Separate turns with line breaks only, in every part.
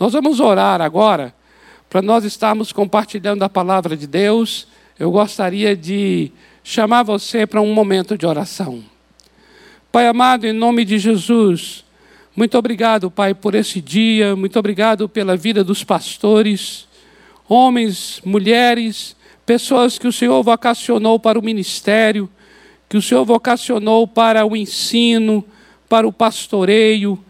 Nós vamos orar agora, para nós estarmos compartilhando a palavra de Deus. Eu gostaria de chamar você para um momento de oração. Pai amado, em nome de Jesus, muito obrigado, Pai, por esse dia, muito obrigado pela vida dos pastores, homens, mulheres, pessoas que o Senhor vocacionou para o ministério, que o Senhor vocacionou para o ensino, para o pastoreio,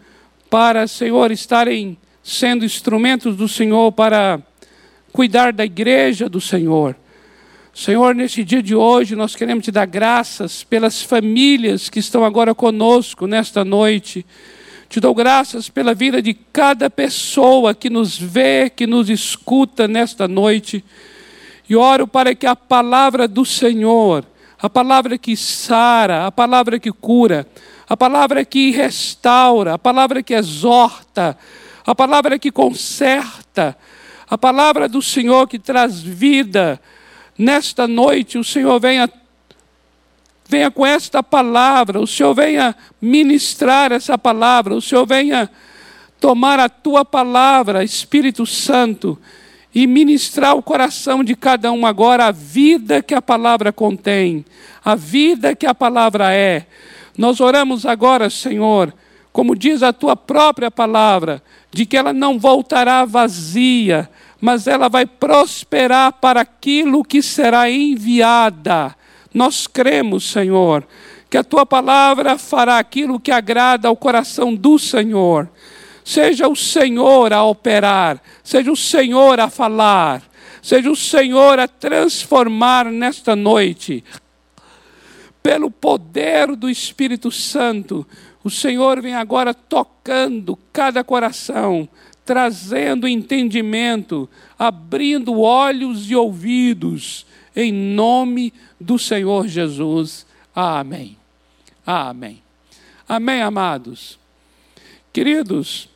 para, Senhor, estarem sendo instrumentos do Senhor para cuidar da igreja do Senhor. Senhor, neste dia de hoje, nós queremos te dar graças pelas famílias que estão agora conosco nesta noite. Te dou graças pela vida de cada pessoa que nos vê, que nos escuta nesta noite. E oro para que a palavra do Senhor, a palavra que sara, a palavra que cura, a palavra que restaura, a palavra que exorta, a palavra que conserta, a palavra do Senhor que traz vida, nesta noite o Senhor venha venha com esta palavra, o Senhor venha ministrar essa palavra, o Senhor venha tomar a tua palavra, Espírito Santo, e ministrar o coração de cada um agora a vida que a palavra contém, a vida que a palavra é. Nós oramos agora, Senhor, como diz a tua própria palavra, de que ela não voltará vazia, mas ela vai prosperar para aquilo que será enviada. Nós cremos, Senhor, que a tua palavra fará aquilo que agrada ao coração do Senhor. Seja o Senhor a operar, seja o Senhor a falar, seja o Senhor a transformar nesta noite. Pelo poder do Espírito Santo, o Senhor vem agora tocando cada coração, trazendo entendimento, abrindo olhos e ouvidos, em nome do Senhor Jesus. Amém. Amém. Amém, amados. Queridos,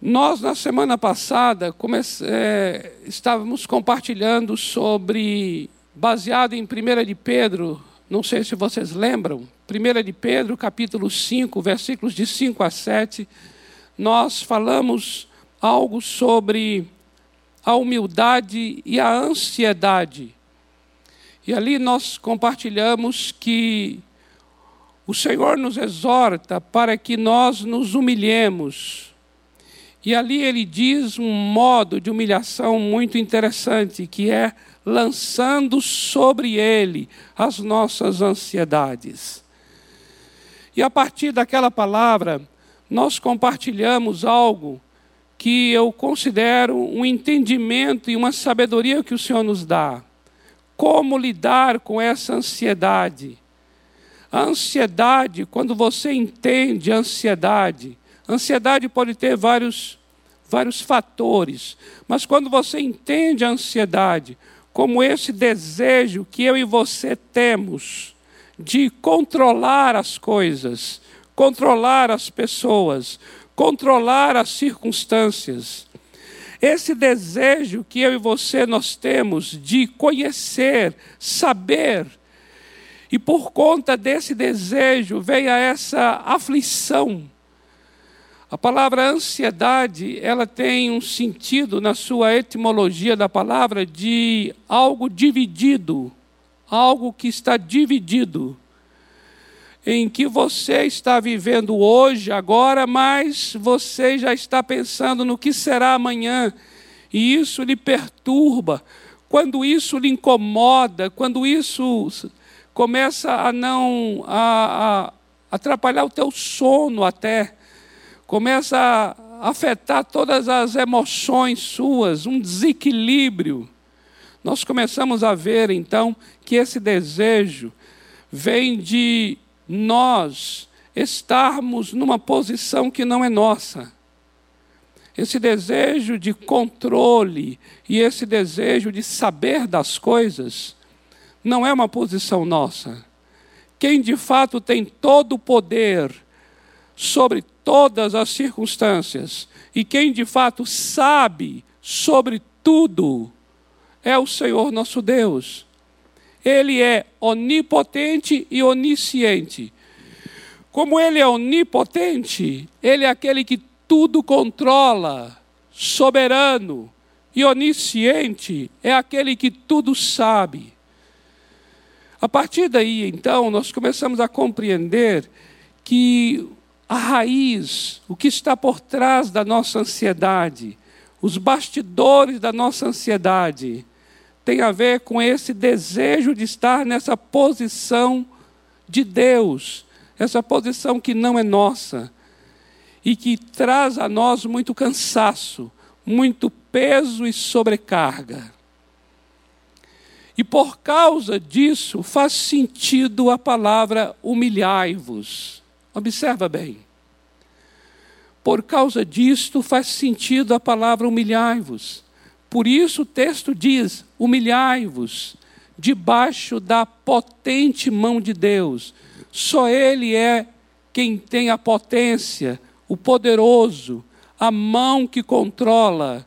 nós na semana passada comece, é, estávamos compartilhando sobre, baseado em 1 de Pedro, não sei se vocês lembram, 1 de Pedro, capítulo 5, versículos de 5 a 7, nós falamos algo sobre a humildade e a ansiedade. E ali nós compartilhamos que o Senhor nos exorta para que nós nos humilhemos. E ali ele diz um modo de humilhação muito interessante, que é lançando sobre ele as nossas ansiedades. E a partir daquela palavra, nós compartilhamos algo que eu considero um entendimento e uma sabedoria que o Senhor nos dá. Como lidar com essa ansiedade? A ansiedade, quando você entende a ansiedade, a ansiedade pode ter vários, vários fatores, mas quando você entende a ansiedade como esse desejo que eu e você temos de controlar as coisas, controlar as pessoas, controlar as circunstâncias. Esse desejo que eu e você nós temos de conhecer, saber, e por conta desse desejo veio essa aflição. A palavra ansiedade, ela tem um sentido na sua etimologia da palavra de algo dividido, algo que está dividido em que você está vivendo hoje, agora, mas você já está pensando no que será amanhã, e isso lhe perturba. Quando isso lhe incomoda, quando isso começa a não a, a atrapalhar o teu sono até, começa a afetar todas as emoções suas, um desequilíbrio. Nós começamos a ver então que esse desejo vem de nós estarmos numa posição que não é nossa. Esse desejo de controle e esse desejo de saber das coisas não é uma posição nossa. Quem de fato tem todo o poder sobre todas as circunstâncias e quem de fato sabe sobre tudo é o Senhor nosso Deus. Ele é onipotente e onisciente. Como ele é onipotente, ele é aquele que tudo controla, soberano e onisciente, é aquele que tudo sabe. A partir daí, então, nós começamos a compreender que a raiz, o que está por trás da nossa ansiedade, os bastidores da nossa ansiedade, tem a ver com esse desejo de estar nessa posição de Deus, essa posição que não é nossa e que traz a nós muito cansaço, muito peso e sobrecarga. E por causa disso faz sentido a palavra humilhai-vos. Observa bem. Por causa disto faz sentido a palavra humilhai-vos. Por isso o texto diz: humilhai-vos debaixo da potente mão de Deus. Só Ele é quem tem a potência, o poderoso, a mão que controla.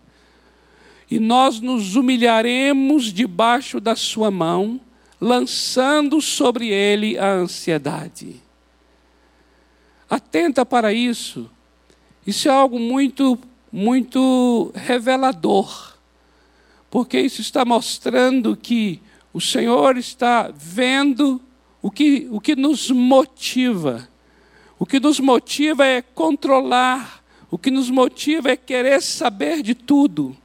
E nós nos humilharemos debaixo da Sua mão, lançando sobre Ele a ansiedade. Atenta para isso. Isso é algo muito, muito revelador porque isso está mostrando que o Senhor está vendo o que, o que nos motiva. O que nos motiva é controlar, o que nos motiva é querer saber de tudo.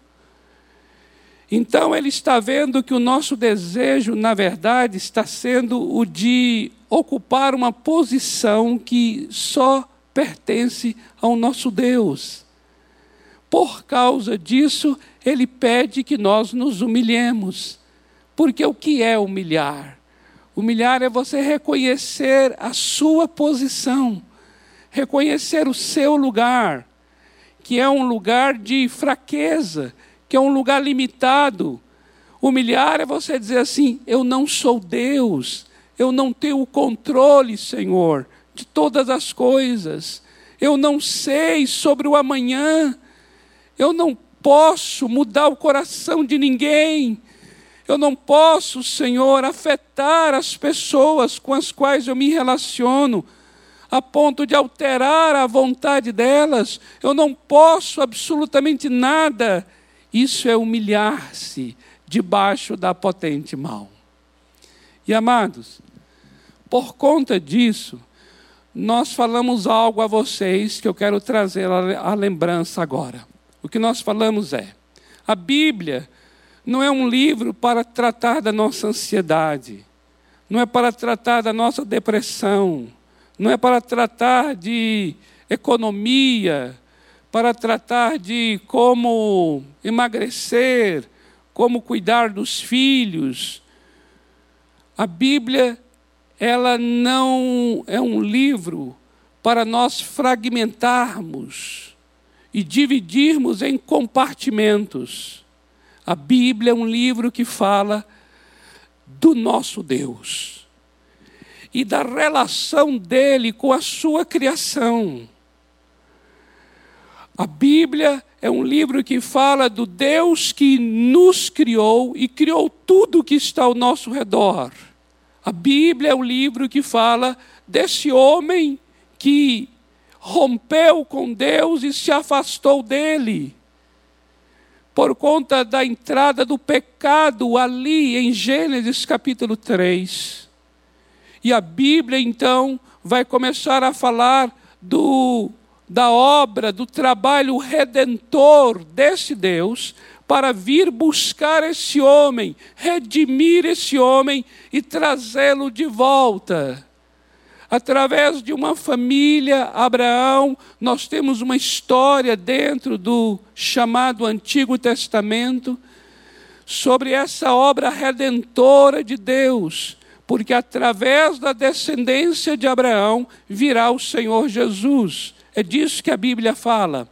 Então, Ele está vendo que o nosso desejo, na verdade, está sendo o de ocupar uma posição que só pertence ao nosso Deus. Por causa disso, ele pede que nós nos humilhemos. Porque o que é humilhar? Humilhar é você reconhecer a sua posição, reconhecer o seu lugar, que é um lugar de fraqueza, que é um lugar limitado. Humilhar é você dizer assim: eu não sou Deus, eu não tenho o controle, Senhor, de todas as coisas, eu não sei sobre o amanhã eu não posso mudar o coração de ninguém. Eu não posso, Senhor, afetar as pessoas com as quais eu me relaciono, a ponto de alterar a vontade delas. Eu não posso absolutamente nada. Isso é humilhar-se debaixo da potente mão. E amados, por conta disso, nós falamos algo a vocês que eu quero trazer à lembrança agora. O que nós falamos é: a Bíblia não é um livro para tratar da nossa ansiedade, não é para tratar da nossa depressão, não é para tratar de economia, para tratar de como emagrecer, como cuidar dos filhos. A Bíblia, ela não é um livro para nós fragmentarmos e dividirmos em compartimentos. A Bíblia é um livro que fala do nosso Deus e da relação dele com a sua criação. A Bíblia é um livro que fala do Deus que nos criou e criou tudo que está ao nosso redor. A Bíblia é um livro que fala desse homem que rompeu com Deus e se afastou dele. Por conta da entrada do pecado ali em Gênesis capítulo 3. E a Bíblia então vai começar a falar do, da obra, do trabalho redentor desse Deus, para vir buscar esse homem, redimir esse homem e trazê-lo de volta. Através de uma família, Abraão, nós temos uma história dentro do chamado Antigo Testamento sobre essa obra redentora de Deus, porque através da descendência de Abraão virá o Senhor Jesus. É disso que a Bíblia fala.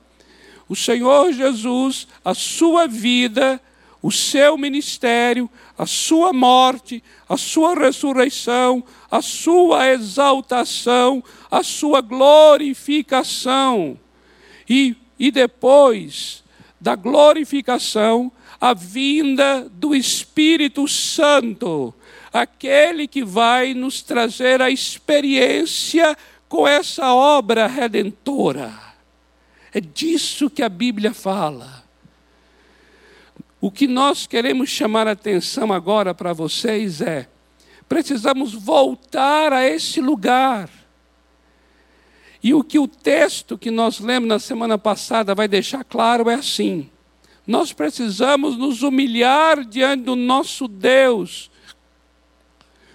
O Senhor Jesus, a sua vida, o seu ministério, a sua morte, a sua ressurreição, a sua exaltação, a sua glorificação. E, e depois da glorificação, a vinda do Espírito Santo, aquele que vai nos trazer a experiência com essa obra redentora. É disso que a Bíblia fala. O que nós queremos chamar a atenção agora para vocês é: precisamos voltar a esse lugar. E o que o texto que nós lemos na semana passada vai deixar claro é assim: nós precisamos nos humilhar diante do nosso Deus,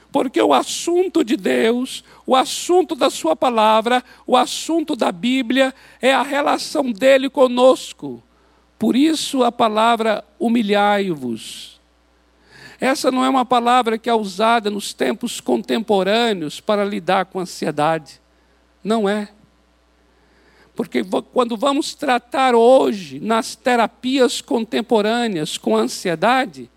porque o assunto de Deus, o assunto da Sua palavra, o assunto da Bíblia é a relação dele conosco. Por isso a palavra humilhai-vos. Essa não é uma palavra que é usada nos tempos contemporâneos para lidar com ansiedade. Não é. Porque quando vamos tratar hoje, nas terapias contemporâneas com ansiedade,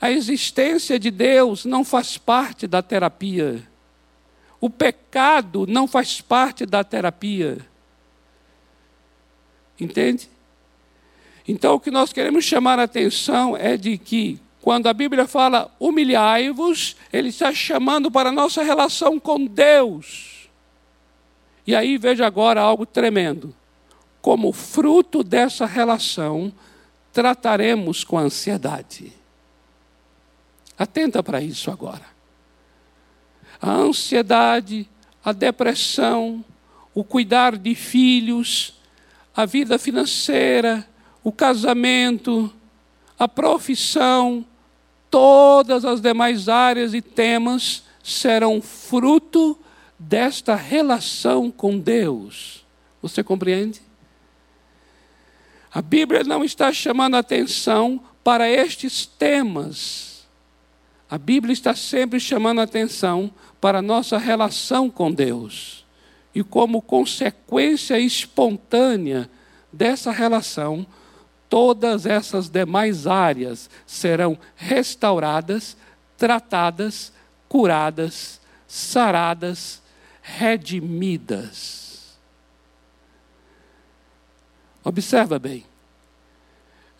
a existência de Deus não faz parte da terapia. O pecado não faz parte da terapia. Entende? Então, o que nós queremos chamar a atenção é de que, quando a Bíblia fala humilhai-vos, ele está chamando para a nossa relação com Deus. E aí veja agora algo tremendo. Como fruto dessa relação, trataremos com ansiedade. Atenta para isso agora. A ansiedade, a depressão, o cuidar de filhos, a vida financeira, o casamento, a profissão, todas as demais áreas e temas serão fruto desta relação com Deus. Você compreende? A Bíblia não está chamando atenção para estes temas a Bíblia está sempre chamando atenção para a nossa relação com Deus. E como consequência espontânea dessa relação, todas essas demais áreas serão restauradas, tratadas, curadas, saradas, redimidas. Observa bem.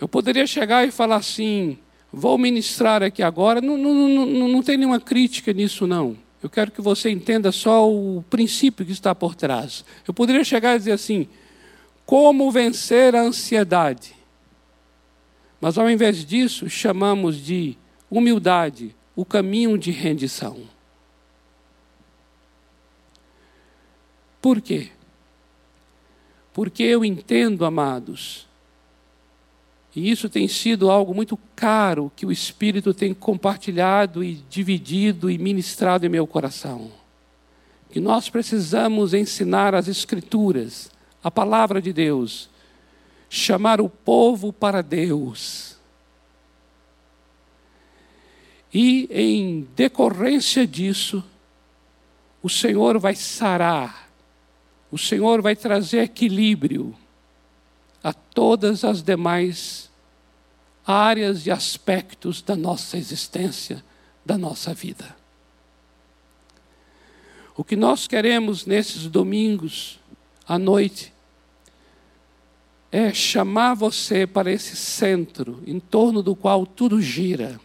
Eu poderia chegar e falar assim: vou ministrar aqui agora, não, não, não, não tem nenhuma crítica nisso, não. Eu quero que você entenda só o princípio que está por trás. Eu poderia chegar e dizer assim: como vencer a ansiedade? Mas ao invés disso, chamamos de humildade, o caminho de rendição. Por quê? Porque eu entendo, amados, e isso tem sido algo muito caro que o Espírito tem compartilhado e dividido e ministrado em meu coração. Que nós precisamos ensinar as Escrituras, a palavra de Deus, chamar o povo para Deus. E em decorrência disso, o Senhor vai sarar, o Senhor vai trazer equilíbrio a todas as demais áreas e aspectos da nossa existência, da nossa vida. O que nós queremos nesses domingos à noite é chamar você para esse centro em torno do qual tudo gira,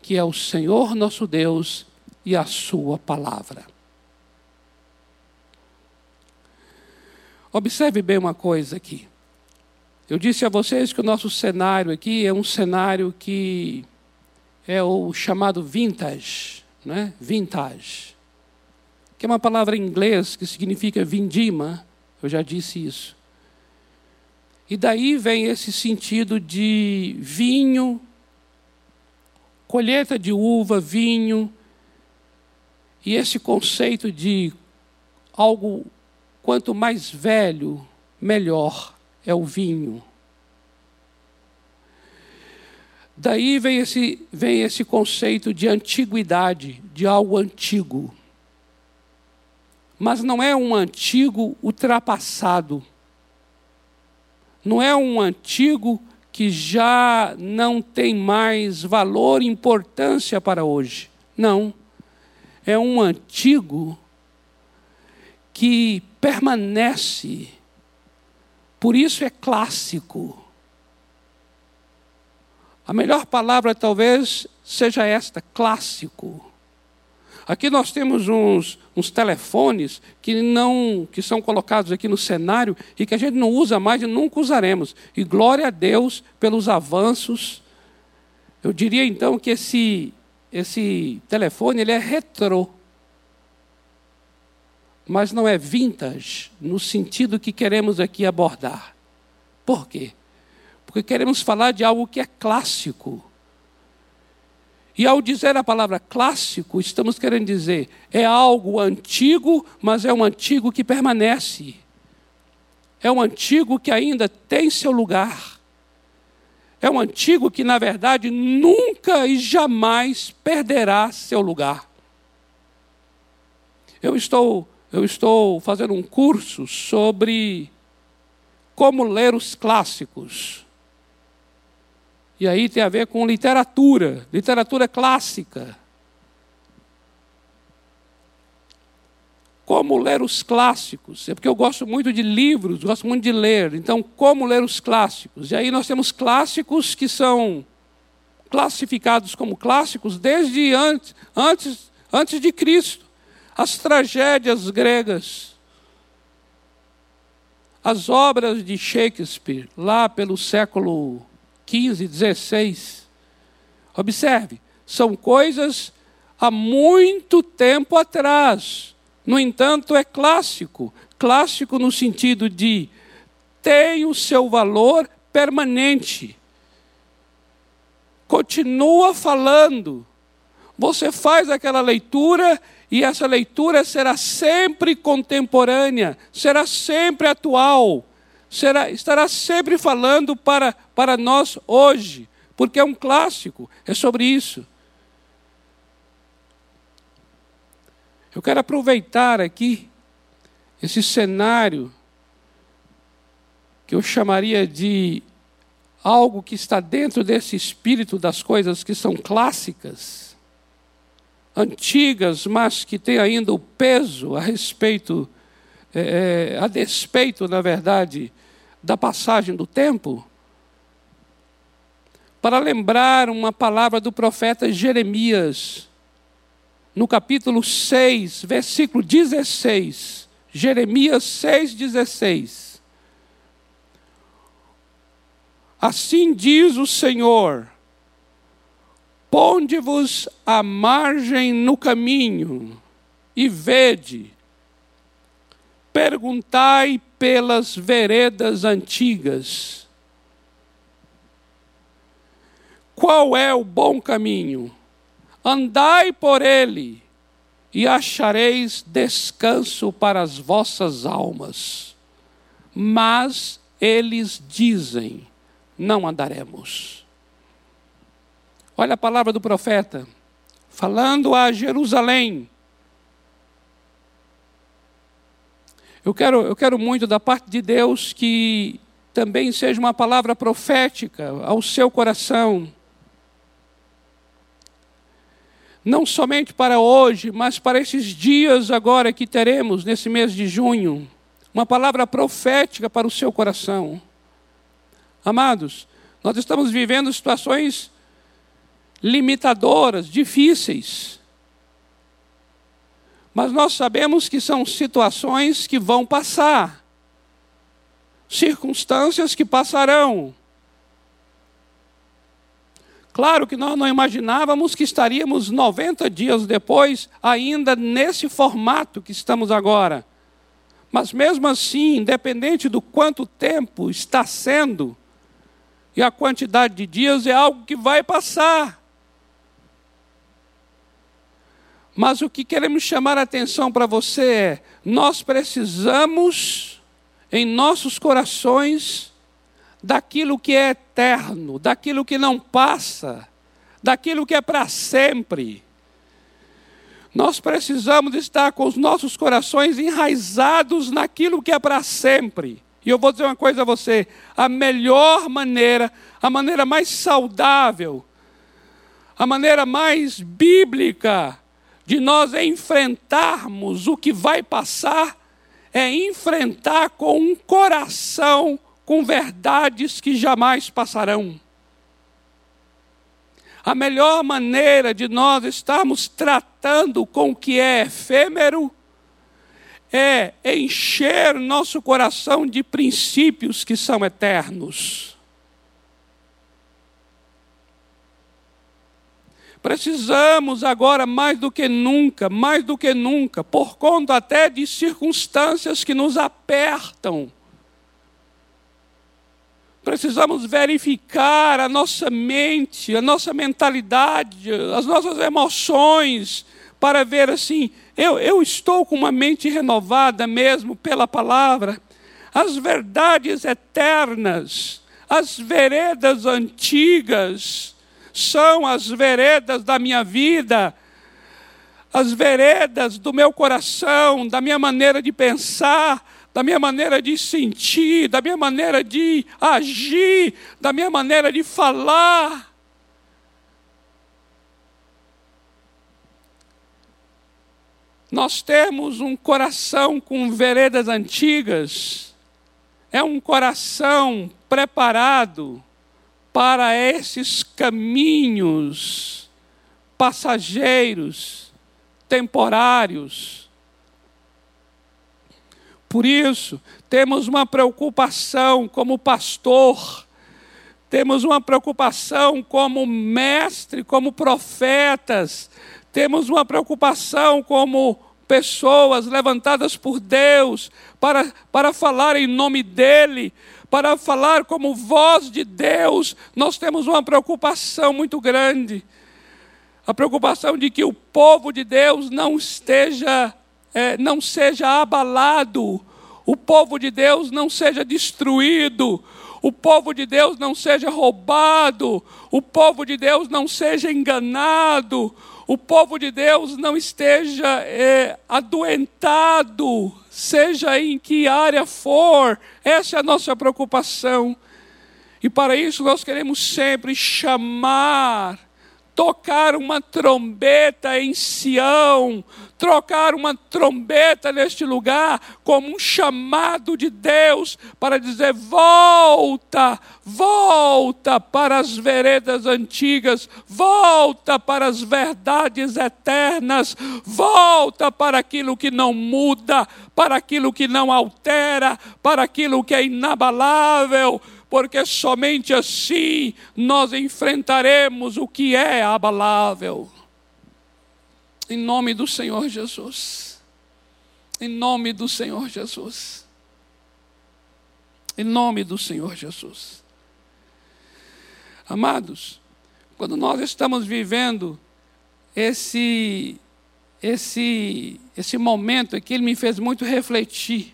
que é o Senhor nosso Deus e a Sua palavra. Observe bem uma coisa aqui. Eu disse a vocês que o nosso cenário aqui é um cenário que é o chamado vintage, né? Vintage. Que é uma palavra em inglês que significa vindima, eu já disse isso. E daí vem esse sentido de vinho, colheita de uva, vinho, e esse conceito de algo quanto mais velho, melhor é o vinho. Daí vem esse, vem esse conceito de antiguidade, de algo antigo. Mas não é um antigo ultrapassado. Não é um antigo que já não tem mais valor e importância para hoje. Não. É um antigo que permanece por isso é clássico. A melhor palavra talvez seja esta: clássico. Aqui nós temos uns, uns telefones que não que são colocados aqui no cenário e que a gente não usa mais e nunca usaremos. E glória a Deus pelos avanços. Eu diria então que esse esse telefone ele é retrô. Mas não é vintage no sentido que queremos aqui abordar. Por quê? Porque queremos falar de algo que é clássico e ao dizer a palavra clássico, estamos querendo dizer é algo antigo, mas é um antigo que permanece. É um antigo que ainda tem seu lugar. É um antigo que, na verdade, nunca e jamais perderá seu lugar. Eu estou, eu estou fazendo um curso sobre como ler os clássicos. E aí tem a ver com literatura, literatura clássica. Como ler os clássicos? É porque eu gosto muito de livros, gosto muito de ler. Então, como ler os clássicos? E aí nós temos clássicos que são classificados como clássicos desde antes, antes, antes de Cristo. As tragédias gregas, as obras de Shakespeare, lá pelo século 15, 16. Observe, são coisas há muito tempo atrás. No entanto, é clássico. Clássico no sentido de tem o seu valor permanente. Continua falando. Você faz aquela leitura e essa leitura será sempre contemporânea, será sempre atual será, estará sempre falando para, para nós hoje, porque é um clássico, é sobre isso. Eu quero aproveitar aqui esse cenário que eu chamaria de algo que está dentro desse espírito das coisas que são clássicas, antigas, mas que têm ainda o peso a respeito, é, a despeito, na verdade, da passagem do tempo, para lembrar uma palavra do profeta Jeremias, no capítulo 6, versículo 16. Jeremias 6, 16. Assim diz o Senhor: Ponde-vos à margem no caminho e vede, perguntai pelas veredas antigas. Qual é o bom caminho? Andai por ele e achareis descanso para as vossas almas. Mas eles dizem: não andaremos. Olha a palavra do profeta, falando a Jerusalém, Eu quero, eu quero muito da parte de Deus que também seja uma palavra profética ao seu coração. Não somente para hoje, mas para esses dias agora que teremos nesse mês de junho. Uma palavra profética para o seu coração. Amados, nós estamos vivendo situações limitadoras, difíceis. Mas nós sabemos que são situações que vão passar, circunstâncias que passarão. Claro que nós não imaginávamos que estaríamos 90 dias depois, ainda nesse formato que estamos agora. Mas mesmo assim, independente do quanto tempo está sendo, e a quantidade de dias é algo que vai passar. Mas o que queremos chamar a atenção para você é: nós precisamos, em nossos corações, daquilo que é eterno, daquilo que não passa, daquilo que é para sempre. Nós precisamos estar com os nossos corações enraizados naquilo que é para sempre. E eu vou dizer uma coisa a você: a melhor maneira, a maneira mais saudável, a maneira mais bíblica, de nós enfrentarmos o que vai passar, é enfrentar com um coração com verdades que jamais passarão. A melhor maneira de nós estarmos tratando com o que é efêmero é encher nosso coração de princípios que são eternos. Precisamos agora, mais do que nunca, mais do que nunca, por conta até de circunstâncias que nos apertam, precisamos verificar a nossa mente, a nossa mentalidade, as nossas emoções, para ver assim, eu, eu estou com uma mente renovada mesmo pela palavra, as verdades eternas, as veredas antigas, são as veredas da minha vida, as veredas do meu coração, da minha maneira de pensar, da minha maneira de sentir, da minha maneira de agir, da minha maneira de falar. Nós temos um coração com veredas antigas, é um coração preparado para esses caminhos passageiros, temporários. Por isso, temos uma preocupação como pastor, temos uma preocupação como mestre, como profetas, temos uma preocupação como pessoas levantadas por Deus para, para falar em nome dEle, para falar como voz de Deus, nós temos uma preocupação muito grande. A preocupação de que o povo de Deus não esteja, é, não seja abalado, o povo de Deus não seja destruído, o povo de Deus não seja roubado, o povo de Deus não seja enganado, o povo de Deus não esteja é, adoentado, seja em que área for, essa é a nossa preocupação. E para isso nós queremos sempre chamar tocar uma trombeta em Sião, trocar uma trombeta neste lugar como um chamado de Deus para dizer: volta, volta para as veredas antigas, volta para as verdades eternas, volta para aquilo que não muda, para aquilo que não altera, para aquilo que é inabalável porque somente assim nós enfrentaremos o que é abalável. Em nome do Senhor Jesus. Em nome do Senhor Jesus. Em nome do Senhor Jesus. Amados, quando nós estamos vivendo esse esse esse momento aqui, ele me fez muito refletir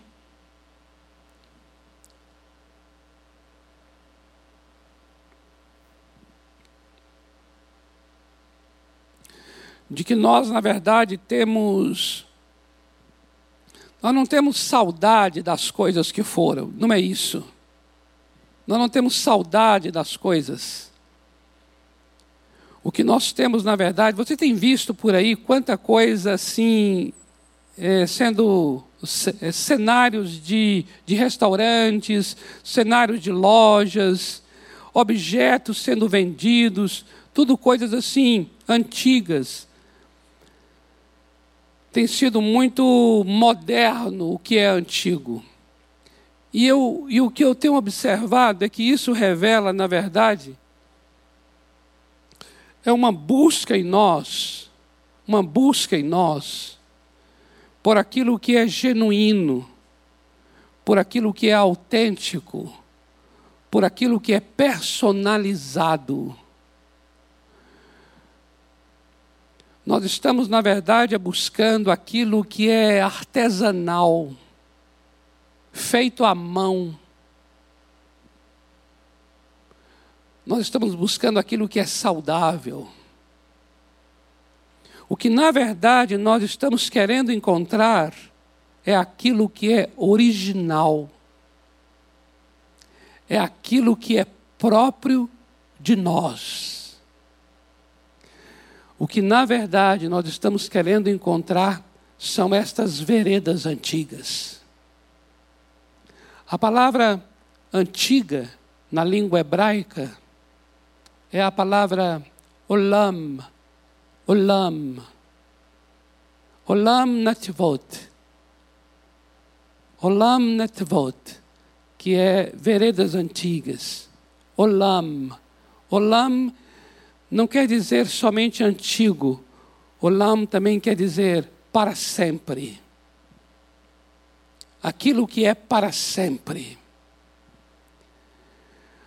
de que nós, na verdade, temos. Nós não temos saudade das coisas que foram, não é isso. Nós não temos saudade das coisas. O que nós temos, na verdade, você tem visto por aí quanta coisa assim, é, sendo é, cenários de, de restaurantes, cenários de lojas, objetos sendo vendidos, tudo coisas assim antigas tem sido muito moderno o que é antigo. E, eu, e o que eu tenho observado é que isso revela, na verdade, é uma busca em nós, uma busca em nós, por aquilo que é genuíno, por aquilo que é autêntico, por aquilo que é personalizado. Nós estamos, na verdade, buscando aquilo que é artesanal, feito à mão. Nós estamos buscando aquilo que é saudável. O que, na verdade, nós estamos querendo encontrar é aquilo que é original, é aquilo que é próprio de nós. O que na verdade nós estamos querendo encontrar são estas veredas antigas. A palavra antiga na língua hebraica é a palavra Olam, Olam, Olam Nativot, Olam Nativot, que é veredas antigas. Olam, Olam não quer dizer somente antigo, Olam também quer dizer para sempre. Aquilo que é para sempre.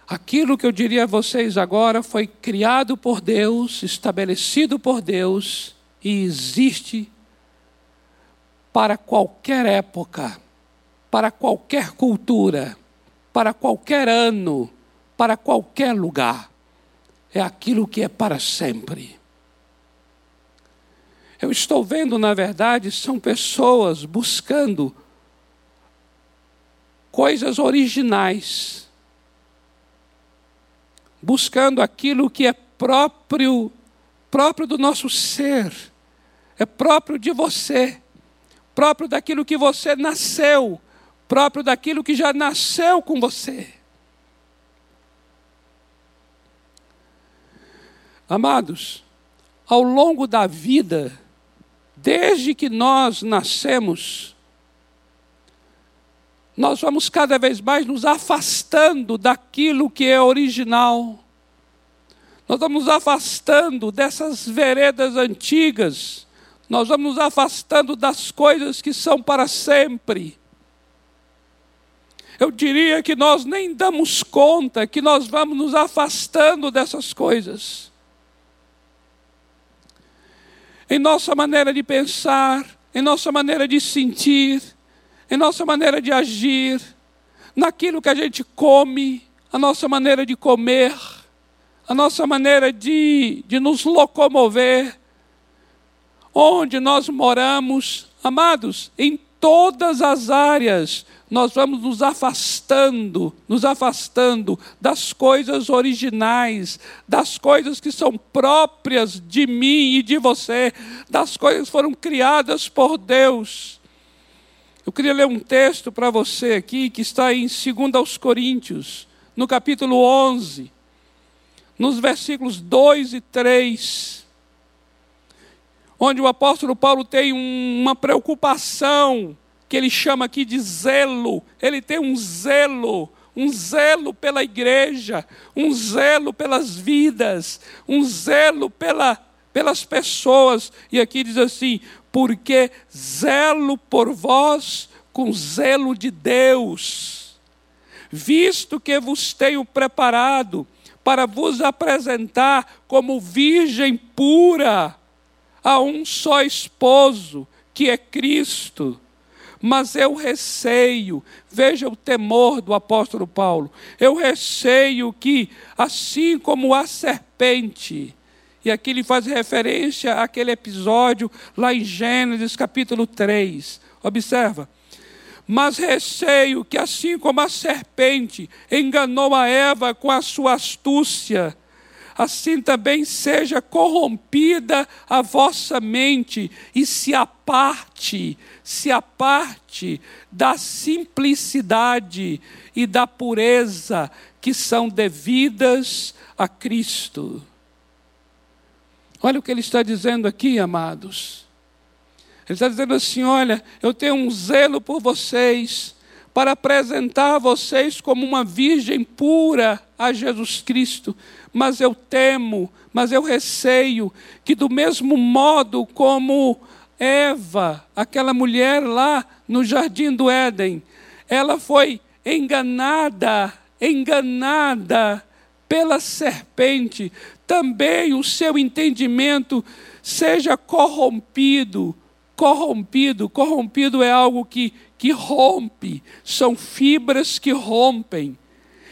Aquilo que eu diria a vocês agora foi criado por Deus, estabelecido por Deus e existe para qualquer época, para qualquer cultura, para qualquer ano, para qualquer lugar. É aquilo que é para sempre. Eu estou vendo, na verdade, são pessoas buscando coisas originais buscando aquilo que é próprio, próprio do nosso ser, é próprio de você, próprio daquilo que você nasceu, próprio daquilo que já nasceu com você. Amados, ao longo da vida, desde que nós nascemos, nós vamos cada vez mais nos afastando daquilo que é original. Nós vamos nos afastando dessas veredas antigas. Nós vamos nos afastando das coisas que são para sempre. Eu diria que nós nem damos conta que nós vamos nos afastando dessas coisas. Em nossa maneira de pensar, em nossa maneira de sentir, em nossa maneira de agir, naquilo que a gente come, a nossa maneira de comer, a nossa maneira de, de nos locomover, onde nós moramos, amados, em todas as áreas, nós vamos nos afastando, nos afastando das coisas originais, das coisas que são próprias de mim e de você, das coisas que foram criadas por Deus. Eu queria ler um texto para você aqui que está em 2 aos Coríntios, no capítulo 11, nos versículos 2 e 3, onde o apóstolo Paulo tem uma preocupação que ele chama aqui de zelo. Ele tem um zelo, um zelo pela igreja, um zelo pelas vidas, um zelo pela, pelas pessoas. E aqui diz assim: porque zelo por vós com zelo de Deus, visto que vos tenho preparado para vos apresentar como virgem pura a um só esposo, que é Cristo. Mas eu receio, veja o temor do apóstolo Paulo, eu receio que, assim como a serpente, e aqui ele faz referência àquele episódio lá em Gênesis capítulo 3. Observa. Mas receio que, assim como a serpente enganou a Eva com a sua astúcia, assim também seja corrompida a vossa mente e se aparte, se aparte da simplicidade e da pureza que são devidas a Cristo. Olha o que ele está dizendo aqui, amados. Ele está dizendo assim: olha, eu tenho um zelo por vocês, para apresentar vocês como uma virgem pura a Jesus Cristo, mas eu temo, mas eu receio que, do mesmo modo como Eva, aquela mulher lá no jardim do Éden, ela foi enganada, enganada pela serpente, também o seu entendimento seja corrompido. Corrompido, corrompido é algo que, que rompe, são fibras que rompem.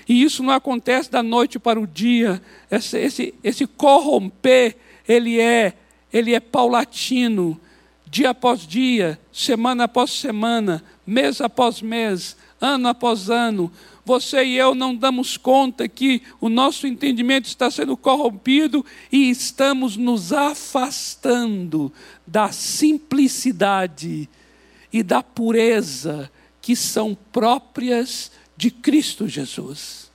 E isso não acontece da noite para o dia. Esse, esse, esse corromper, ele é, ele é paulatino, dia após dia, semana após semana, mês após mês, ano após ano você e eu não damos conta que o nosso entendimento está sendo corrompido e estamos nos afastando da simplicidade e da pureza que são próprias de Cristo Jesus.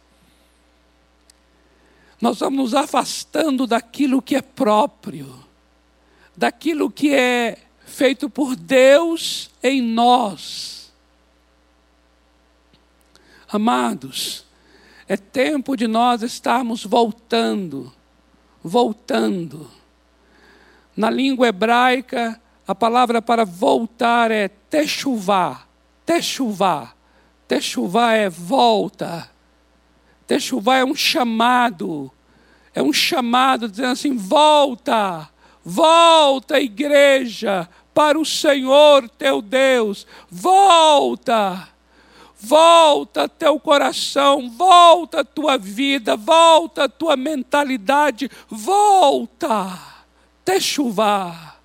nós vamos nos afastando daquilo que é próprio, daquilo que é feito por Deus em nós. Amados, é tempo de nós estarmos voltando, voltando. Na língua hebraica, a palavra para voltar é techuvá, techuvá. Techuvá é volta. Techuvá é um chamado. É um chamado dizendo assim: volta, volta, igreja, para o Senhor teu Deus. Volta. Volta teu coração, volta tua vida, volta tua mentalidade, volta. Techuvá.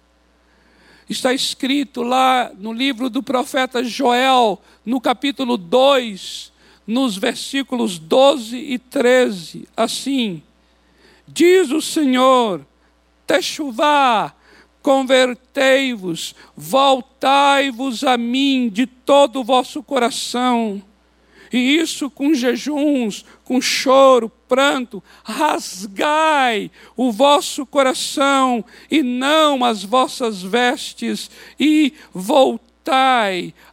Está escrito lá no livro do profeta Joel, no capítulo 2, nos versículos 12 e 13, assim: Diz o Senhor, Techuvá, convertei-vos, voltai-vos a mim de todo o vosso coração. E isso com jejuns, com choro, pranto, rasgai o vosso coração e não as vossas vestes, e voltai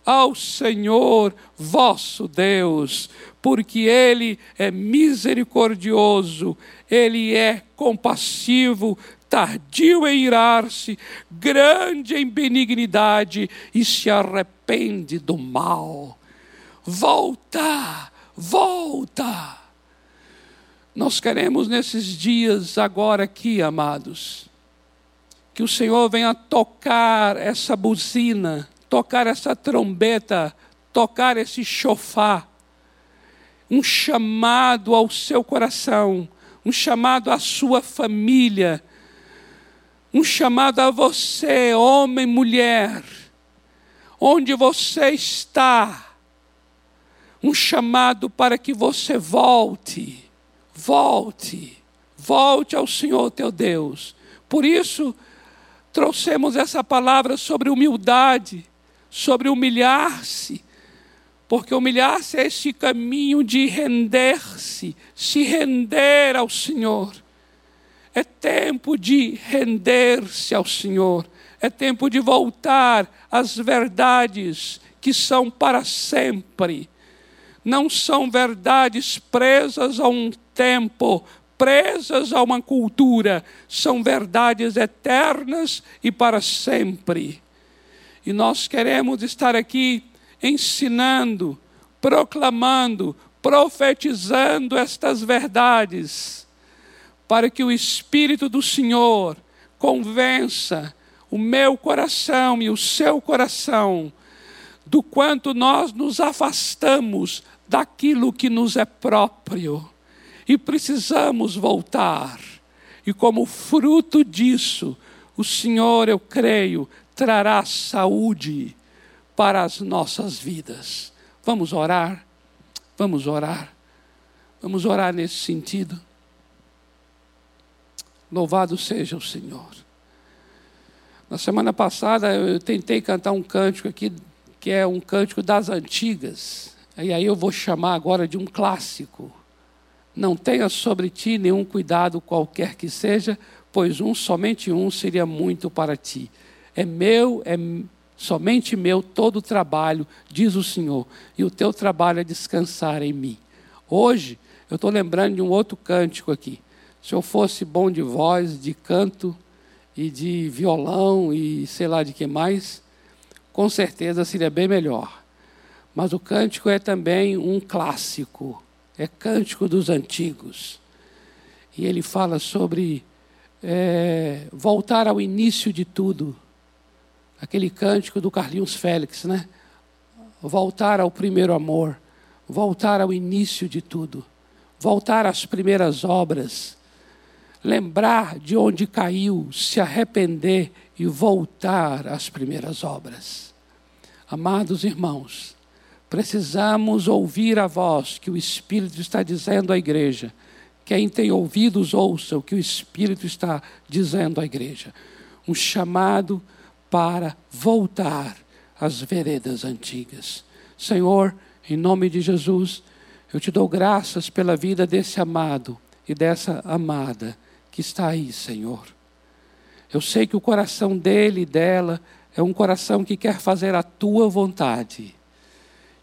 ao Senhor vosso Deus, porque Ele é misericordioso, Ele é compassivo, tardio em irar-se, grande em benignidade e se arrepende do mal. Volta, volta. Nós queremos nesses dias agora aqui, amados, que o Senhor venha tocar essa buzina, tocar essa trombeta, tocar esse chofar, um chamado ao seu coração, um chamado à sua família, um chamado a você, homem, mulher, onde você está, um chamado para que você volte, volte, volte ao Senhor teu Deus. Por isso, trouxemos essa palavra sobre humildade, sobre humilhar-se, porque humilhar-se é esse caminho de render-se, se render ao Senhor. É tempo de render-se ao Senhor. É tempo de voltar às verdades que são para sempre. Não são verdades presas a um tempo, presas a uma cultura. São verdades eternas e para sempre. E nós queremos estar aqui ensinando, proclamando, profetizando estas verdades para que o Espírito do Senhor convença o meu coração e o seu coração do quanto nós nos afastamos daquilo que nos é próprio e precisamos voltar. E como fruto disso, o Senhor, eu creio, trará saúde para as nossas vidas. Vamos orar? Vamos orar. Vamos orar nesse sentido. Louvado seja o Senhor. Na semana passada eu tentei cantar um cântico aqui, que é um cântico das antigas. E aí eu vou chamar agora de um clássico. Não tenha sobre ti nenhum cuidado qualquer que seja, pois um, somente um, seria muito para ti. É meu, é somente meu todo o trabalho, diz o Senhor, e o teu trabalho é descansar em mim. Hoje, eu estou lembrando de um outro cântico aqui. Se eu fosse bom de voz, de canto e de violão e sei lá de que mais, com certeza seria bem melhor. Mas o cântico é também um clássico, é cântico dos antigos. E ele fala sobre é, voltar ao início de tudo. Aquele cântico do Carlinhos Félix, né? Voltar ao primeiro amor, voltar ao início de tudo, voltar às primeiras obras lembrar de onde caiu, se arrepender e voltar às primeiras obras. Amados irmãos, precisamos ouvir a voz que o Espírito está dizendo à igreja. Quem tem ouvidos, ouça o que o Espírito está dizendo à igreja. Um chamado para voltar às veredas antigas. Senhor, em nome de Jesus, eu te dou graças pela vida desse amado e dessa amada que está aí, Senhor. Eu sei que o coração dele e dela é um coração que quer fazer a tua vontade,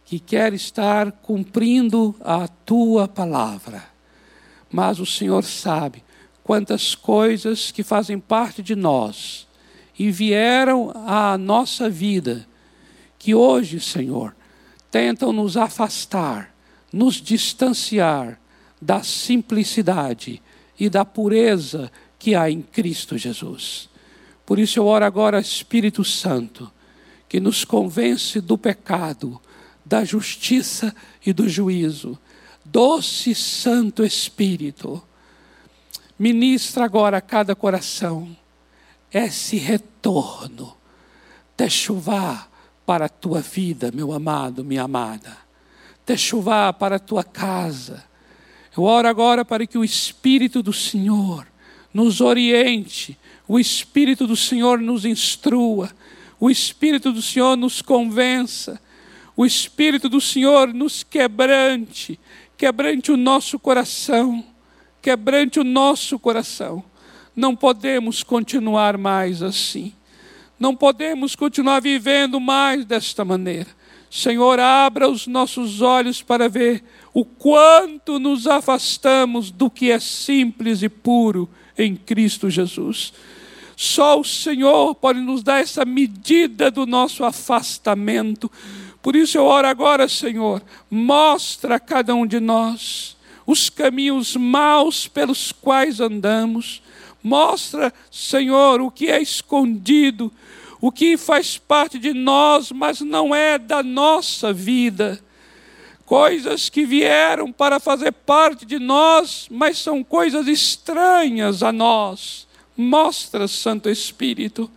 que quer estar cumprindo a tua palavra. Mas o Senhor sabe quantas coisas que fazem parte de nós e vieram à nossa vida, que hoje, Senhor, tentam nos afastar, nos distanciar da simplicidade e da pureza que há em Cristo Jesus. Por isso eu oro agora, Espírito Santo, que nos convence do pecado, da justiça e do juízo. Doce Santo Espírito, ministra agora a cada coração esse retorno, techuvá para a tua vida, meu amado, minha amada, techuvá para a tua casa. Eu oro agora para que o Espírito do Senhor nos oriente, o Espírito do Senhor nos instrua, o Espírito do Senhor nos convença, o Espírito do Senhor nos quebrante, quebrante o nosso coração, quebrante o nosso coração. Não podemos continuar mais assim. Não podemos continuar vivendo mais desta maneira. Senhor, abra os nossos olhos para ver o quanto nos afastamos do que é simples e puro em Cristo Jesus. Só o Senhor pode nos dar essa medida do nosso afastamento. Por isso eu oro agora, Senhor, mostra a cada um de nós os caminhos maus pelos quais andamos. Mostra, Senhor, o que é escondido, o que faz parte de nós, mas não é da nossa vida. Coisas que vieram para fazer parte de nós, mas são coisas estranhas a nós Mostra, Santo Espírito.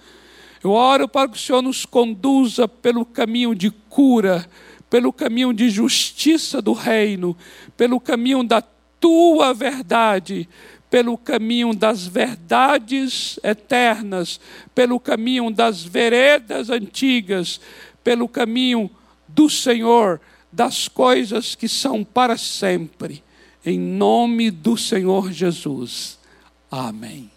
Eu oro para que o Senhor nos conduza pelo caminho de cura, pelo caminho de justiça do reino, pelo caminho da tua verdade, pelo caminho das verdades eternas, pelo caminho das veredas antigas, pelo caminho do Senhor, das coisas que são para sempre. Em nome do Senhor Jesus. Amém.